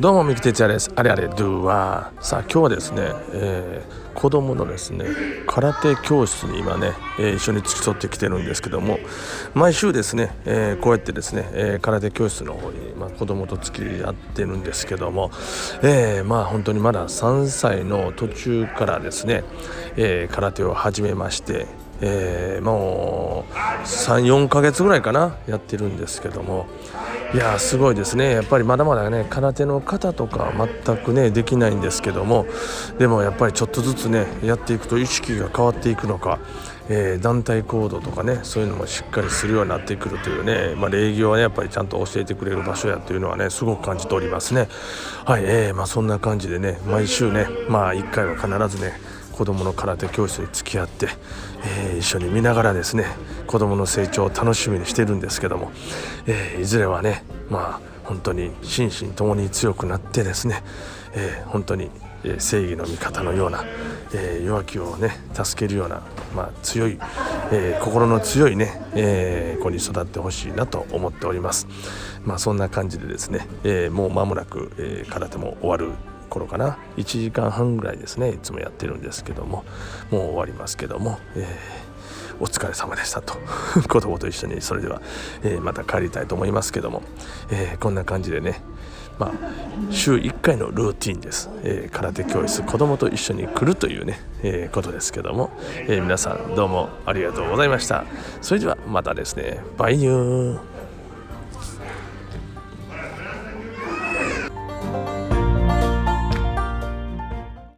どうも三木哲也です。あれあれドゥはさあ今日はですね、えー、子供のですね空手教室に今ね、えー、一緒に付き添ってきてるんですけども毎週ですね、えー、こうやってですね、え空手教室の方に、まあ、子供と付き合ってるんですけども、えまあ本当にまだ3歳の途中からですね、え空手を始めましてえー、もう34ヶ月ぐらいかなやってるんですけどもいやすごいですね。やっぱりまだまだね空手の方とか全くねできないんですけどもでもやっぱりちょっとずつねやっていくと意識が変わっていくのか、えー、団体行動とかねそういうのもしっかりするようになってくるというね、まあ、礼儀をねやっぱりちゃんと教えてくれる場所やというのはねすごく感じておりますね。はい、えー、まあ、そんな感じでね毎週ねまあ1回は必ずね子どもの空手教室に付き合って、えー、一緒に見ながらですね子どもの成長を楽しみにしてるんですけども、えー、いずれはねまあ本当に心身ともに強くなってですね、えー、本当に正義の味方のような、えー、弱きをね助けるような、まあ、強い、えー、心の強いね、えー、子に育ってほしいなと思っております。まあ、そんな感じでですね、えもう間もなく、え空手も終わる頃かな1時間半ぐらいですねいつもやってるんですけどももう終わりますけども、えー、お疲れ様でしたと。子供と一緒にそれでは、えー、また帰りたいと思いますけども、えー、こんな感じでねまあ、週1回のルーティンです、えー、空手教室子供と一緒に来るというね、えー、ことですけども、えー、皆さんどうもありがとうございました。それではまたですね。バイニュー。